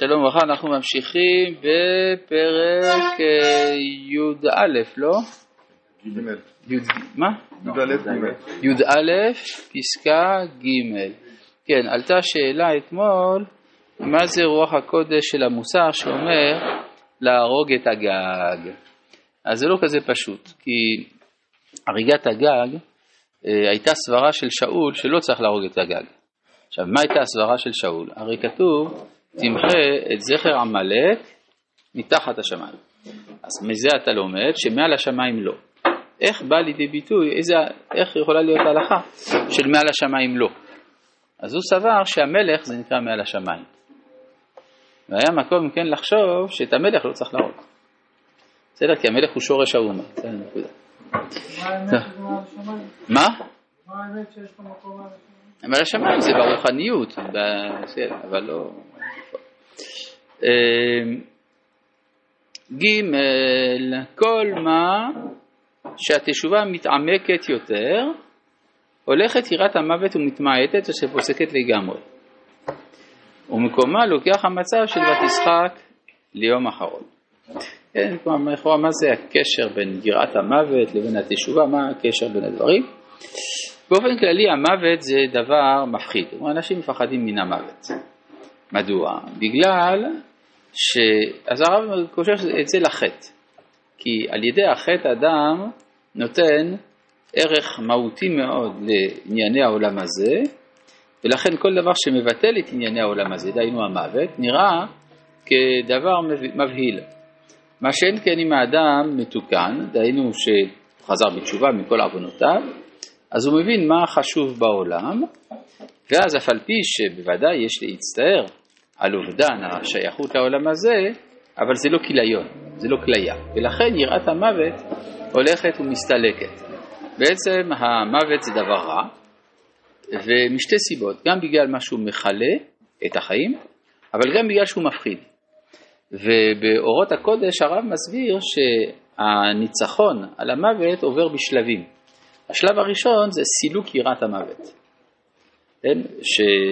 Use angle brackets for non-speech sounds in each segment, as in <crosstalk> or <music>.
שלום וברכה, אנחנו ממשיכים בפרק אה, י"א, לא? י"א. מה? י"א, פסקה ג'. כן, עלתה שאלה אתמול, מה זה רוח הקודש של המוסר שאומר להרוג את הגג? אז זה לא כזה פשוט, כי הריגת הגג אה, הייתה סברה של שאול שלא צריך להרוג את הגג. עכשיו, מה הייתה הסברה של שאול? הרי כתוב תמחה את זכר עמלק מתחת השמיים. אז מזה אתה לומד שמעל השמיים לא. איך בא לידי ביטוי, איזה, איך יכולה להיות ההלכה של מעל השמיים לא? אז הוא סבר שהמלך זה נקרא מעל השמיים. והיה מקום כן לחשוב שאת המלך לא צריך להרוג. בסדר? כי המלך הוא שורש האומה. זה הנקודה. מה? מה האמת שיש לו מקום על השמיים? מעל השמיים זה ברוחניות, אבל לא... אמ, ג' כל מה שהתשובה מתעמקת יותר, הולכת יראת המוות ומתמעטת או שפוסקת לגמרי. ומקומה לוקח המצב של ותשחק ליום אחרון. כן, כלומר, מה זה הקשר בין יראת המוות לבין התשובה, מה הקשר בין הדברים? באופן כללי המוות זה דבר מפחיד, אנשים מפחדים מן המוות. מדוע? בגלל ש... אז הרב קושר את זה לחטא, כי על ידי החטא אדם נותן ערך מהותי מאוד לענייני העולם הזה, ולכן כל דבר שמבטל את ענייני העולם הזה, דהיינו המוות, נראה כדבר מבהיל. מה שאין כן אם האדם מתוקן, דהיינו שחזר בתשובה מכל עוונותיו, אז הוא מבין מה חשוב בעולם, ואז אף על פי שבוודאי יש להצטער על אובדן השייכות לעולם הזה, אבל זה לא כיליון, זה לא כליה, ולכן יראת המוות הולכת ומסתלקת. בעצם המוות זה דבר רע, ומשתי סיבות, גם בגלל מה שהוא מכלה את החיים, אבל גם בגלל שהוא מפחיד. ובאורות הקודש הרב מסביר שהניצחון על המוות עובר בשלבים. השלב הראשון זה סילוק יראת המוות. כן?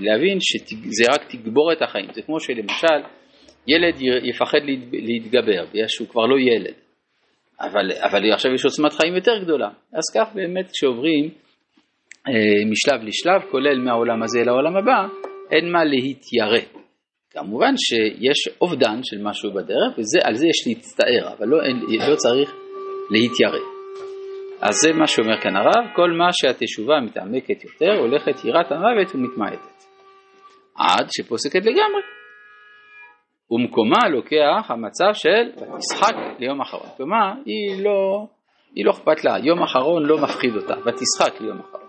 להבין שזה רק תגבור את החיים. זה כמו שלמשל ילד יפחד להתגבר בגלל שהוא כבר לא ילד, אבל, אבל עכשיו יש עוצמת חיים יותר גדולה. אז כך באמת כשעוברים אה, משלב לשלב, כולל מהעולם הזה לעולם הבא, אין מה להתיירא. כמובן שיש אובדן של משהו בדרך, ועל זה יש להצטער, אבל לא, לא צריך להתיירא. אז זה מה שאומר כאן הרב, כל מה שהתשובה מתעמקת יותר, הולכת יראת המוות ומתמעטת. עד שפוסקת לגמרי. ומקומה לוקח המצב של ותשחק ליום אחרון. כלומר, היא לא, היא לא אכפת לה, יום אחרון לא מפחיד אותה, ותשחק ליום אחרון.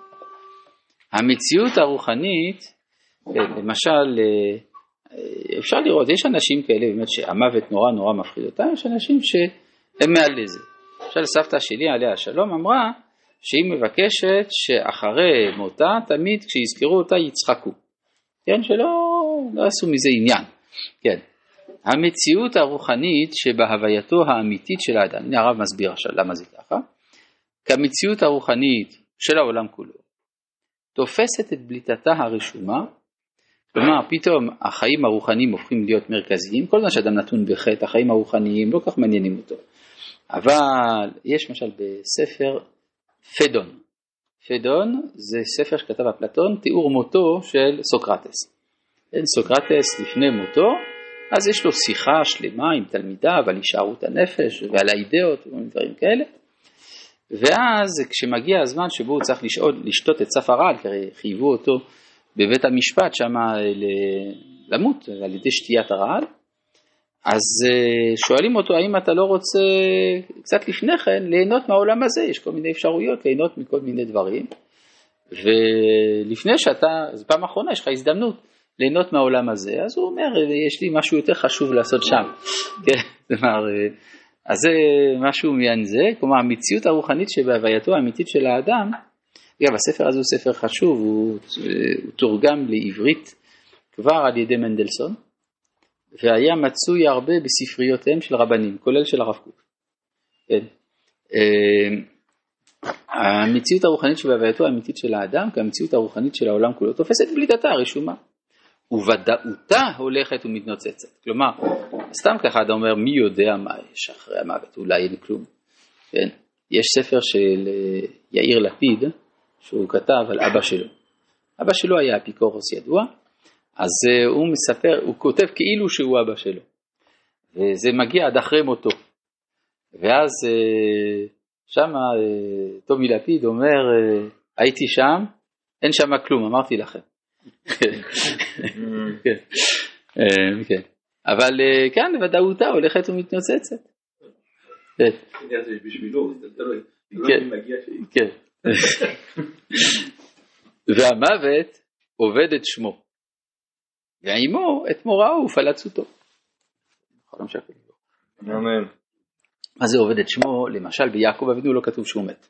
המציאות הרוחנית, למשל, אפשר לראות, יש אנשים כאלה באמת שהמוות נורא נורא מפחיד אותם, יש אנשים שהם מעל לזה. למשל סבתא שלי עליה השלום אמרה שהיא מבקשת שאחרי מותה תמיד כשיזכרו אותה יצחקו, כן, שלא לא עשו מזה עניין, כן. המציאות הרוחנית שבהווייתו האמיתית של האדם, הנה הרב מסביר עכשיו למה זה ככה, כמציאות הרוחנית של העולם כולו, תופסת את בליטתה הרשומה, כלומר פתאום החיים הרוחניים הופכים להיות מרכזיים, כל זמן שאדם נתון בחטא, החיים הרוחניים לא כך מעניינים אותו. אבל יש למשל בספר פדון, פדון זה ספר שכתב אפלטון, תיאור מותו של סוקרטס. כן, סוקרטס לפני מותו, אז יש לו שיחה שלמה עם תלמידיו על הישארות הנפש ועל האידאות ודברים כאלה. ואז כשמגיע הזמן שבו הוא צריך לשאול, לשתות את צף הרעל, כי הרי חייבו אותו בבית המשפט שם למות על ידי שתיית הרעל, אז אה, שואלים אותו האם אתה לא רוצה קצת לפני כן ליהנות מהעולם הזה, יש כל מיני אפשרויות ליהנות מכל מיני דברים. ולפני שאתה, זו פעם אחרונה יש לך הזדמנות ליהנות מהעולם הזה, אז הוא אומר יש לי משהו יותר חשוב לעשות שם, <laughs> כן, כלומר, אה, אז זה משהו מעניין זה, כלומר המציאות הרוחנית שבהווייתו האמיתית של האדם, אגב הספר הזה הוא ספר חשוב, הוא, הוא תורגם לעברית כבר על ידי מנדלסון, והיה מצוי הרבה בספריותיהם של רבנים, כולל של הרב קוק. כן. אמ, המציאות הרוחנית שבהווייתו האמיתית של האדם, כמציאות הרוחנית של העולם כולו, תופסת בליטתה הרשומה. וודאותה הולכת ומתנוצצת. כלומר, סתם ככה אתה אומר, מי יודע מה יש אחרי המוות, אולי אין כלום. כן? יש ספר של אה, יאיר לפיד, שהוא כתב על אבא שלו. אבא שלו היה אפיקורוס ידוע, אז אה, הוא מספר, הוא כותב כאילו שהוא אבא שלו. וזה מגיע עד אחרי מותו. ואז אה, שמה טומי לפיד אומר, הייתי שם, אין שם כלום, אמרתי לכם. <laughs> כן. כן. אבל כאן ודאותה הולכת ומתנוצצת. כן. כן. <laughs> והמוות עובד את שמו, ועימו את מוראו ופלצותו. אמן. מה זה עובד את שמו? למשל ביעקב אבינו לא כתוב שהוא מת.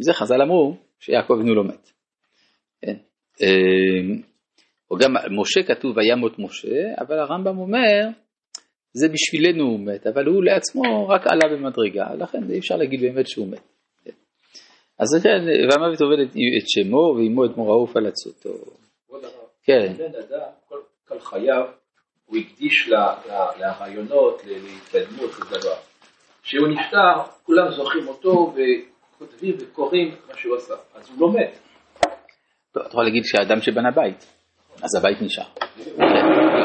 זה חז"ל אמרו שיעקב אבינו לא מת. כן. אמ, או גם משה כתוב וימות משה, אבל הרמב"ם אומר זה בשבילנו הוא מת, אבל הוא לעצמו רק עלה במדרגה, לכן אי אפשר להגיד באמת שהוא מת. כן. אז כן, והמוות עובד את, שמו ועמו את מוראו ופלצותו. כן. בן אדם, כל, כל חייו, הוא הקדיש לרעיונות, להתקדמות לדבר. כשהוא נפטר, כולם זוכרים אותו וכותבים וקוראים מה שהוא עשה, אז הוא לא מת. אתה יכול להגיד שהאדם שבנה בית, אז הבית נשאר.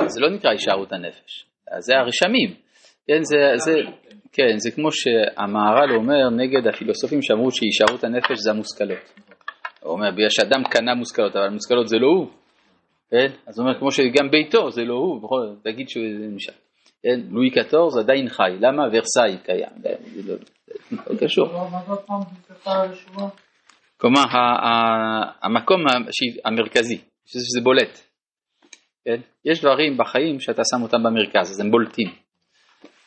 זה לא נקרא הישארות הנפש. זה הרשמים. כן, זה, זה, כן, זה כמו שהמהר"ל אומר נגד הפילוסופים שאמרו שהישארות הנפש זה המושכלות. הוא אומר, בגלל שאדם קנה מושכלות, אבל מושכלות זה לא הוא. כן? אז הוא אומר, כמו שגם ביתו זה לא הוא, בכל זאת, תגיד שהוא נשאר. כן? לואי קטורז עדיין חי, למה? ורסאי קיים, זה לא, לא קשור. כלומר, המקום המרכזי, שזה בולט. כן? יש דברים בחיים שאתה שם אותם במרכז, אז הם בולטים.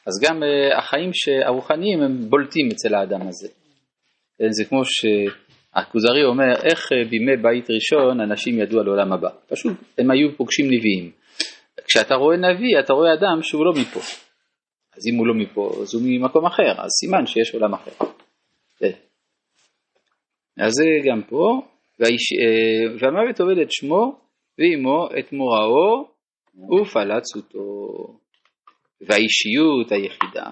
אז גם uh, החיים הרוחניים הם בולטים אצל האדם הזה. כן? זה כמו שהכוזרי אומר, איך uh, בימי בית ראשון אנשים ידעו על עולם הבא. פשוט, הם היו פוגשים נביאים. כשאתה רואה נביא, אתה רואה אדם שהוא לא מפה. אז אם הוא לא מפה, אז הוא ממקום אחר, אז סימן שיש עולם אחר. אז זה גם פה, והאיש, uh, והמוות עובד את שמו ועמו את מוראו ופלצותו. והאישיות היחידה,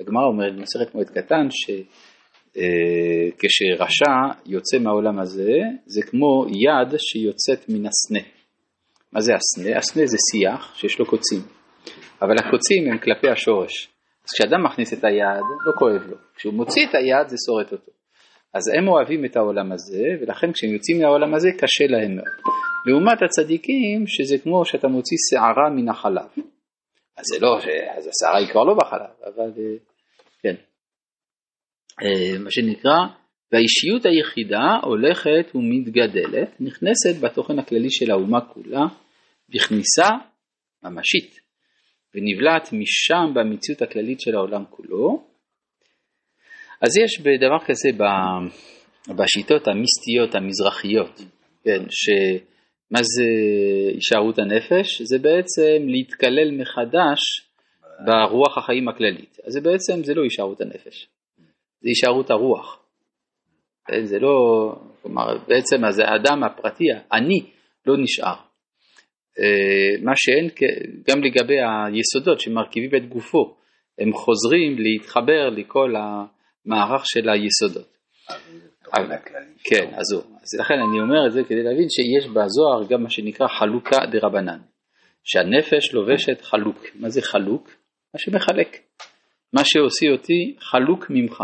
הגמרא אומרת במסכת מועד קטן שכשרשע אה, יוצא מהעולם הזה זה כמו יד שיוצאת מן הסנה. מה זה הסנה? הסנה זה שיח שיש לו קוצים, אבל הקוצים הם כלפי השורש. אז כשאדם מכניס את היד לא כואב לו, כשהוא מוציא את היד זה שורט אותו. אז הם אוהבים את העולם הזה, ולכן כשהם יוצאים מהעולם הזה קשה להם מאוד. לעומת הצדיקים, שזה כמו שאתה מוציא שערה מן החלב. אז זה לא, אז השערה היא כבר לא בחלב, אבל אה, כן. אה, מה שנקרא, והאישיות היחידה הולכת ומתגדלת, נכנסת בתוכן הכללי של האומה כולה, בכניסה ממשית, ונבלעת משם במציאות הכללית של העולם כולו. אז יש בדבר כזה בשיטות המיסטיות המזרחיות, כן, ש... מה זה הישארות הנפש? זה בעצם להתקלל מחדש ברוח החיים הכללית. אז זה בעצם, זה לא הישארות הנפש, זה הישארות הרוח. זה לא, כלומר, בעצם אז האדם הפרטי, אני, לא נשאר. אה, מה שאין, גם לגבי היסודות שמרכיבים את גופו, הם חוזרים להתחבר לכל המערך של היסודות. כן, אז זהו. אז לכן אני אומר את זה כדי להבין שיש בזוהר גם מה שנקרא חלוקה דה רבנן. שהנפש לובשת חלוק. מה זה חלוק? מה שמחלק. מה שעושה אותי חלוק ממך.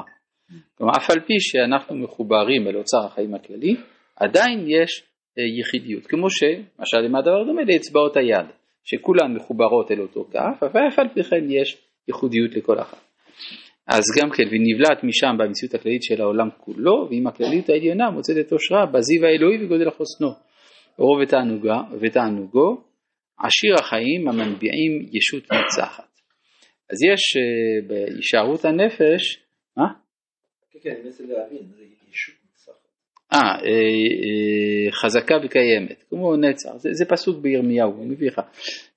כלומר, אף על פי שאנחנו מחוברים אל אוצר החיים הכללי, עדיין יש אה, יחידיות. כמו שמשל למה הדבר דומה לאצבעות היד, שכולן מחוברות אל אותו כף, אבל אף על פי כן יש ייחודיות לכל אחת. אז גם כן, ונבלעת משם במציאות הכללית של העולם כולו, ועם הכללית העליונה מוצאת את אושרה בזיו האלוהי וגודל החוסנו. אורו ותענוגה, ותענוגו, עשיר החיים המנביעים ישות נצחת. אז יש uh, בהישארות הנפש, מה? כן, כן, אני מנסה להבין, זה ישות נצחת. אה, אה, אה, חזקה וקיימת, כמו נצח, זה, זה פסוק בירמיהו, הוא מביא לך.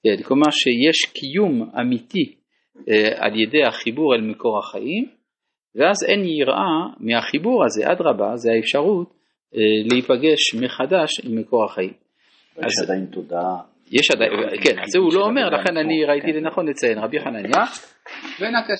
כן, כלומר שיש קיום אמיתי אה, על ידי החיבור אל מקור החיים, ואז אין יראה מהחיבור הזה, אדרבה, זה האפשרות אה, להיפגש מחדש עם מקור החיים. יש עדיין תודעה יש עדיין, כן, זה הוא לא אומר, לכן אני ראיתי לנכון לציין רבי חנניה, ונקש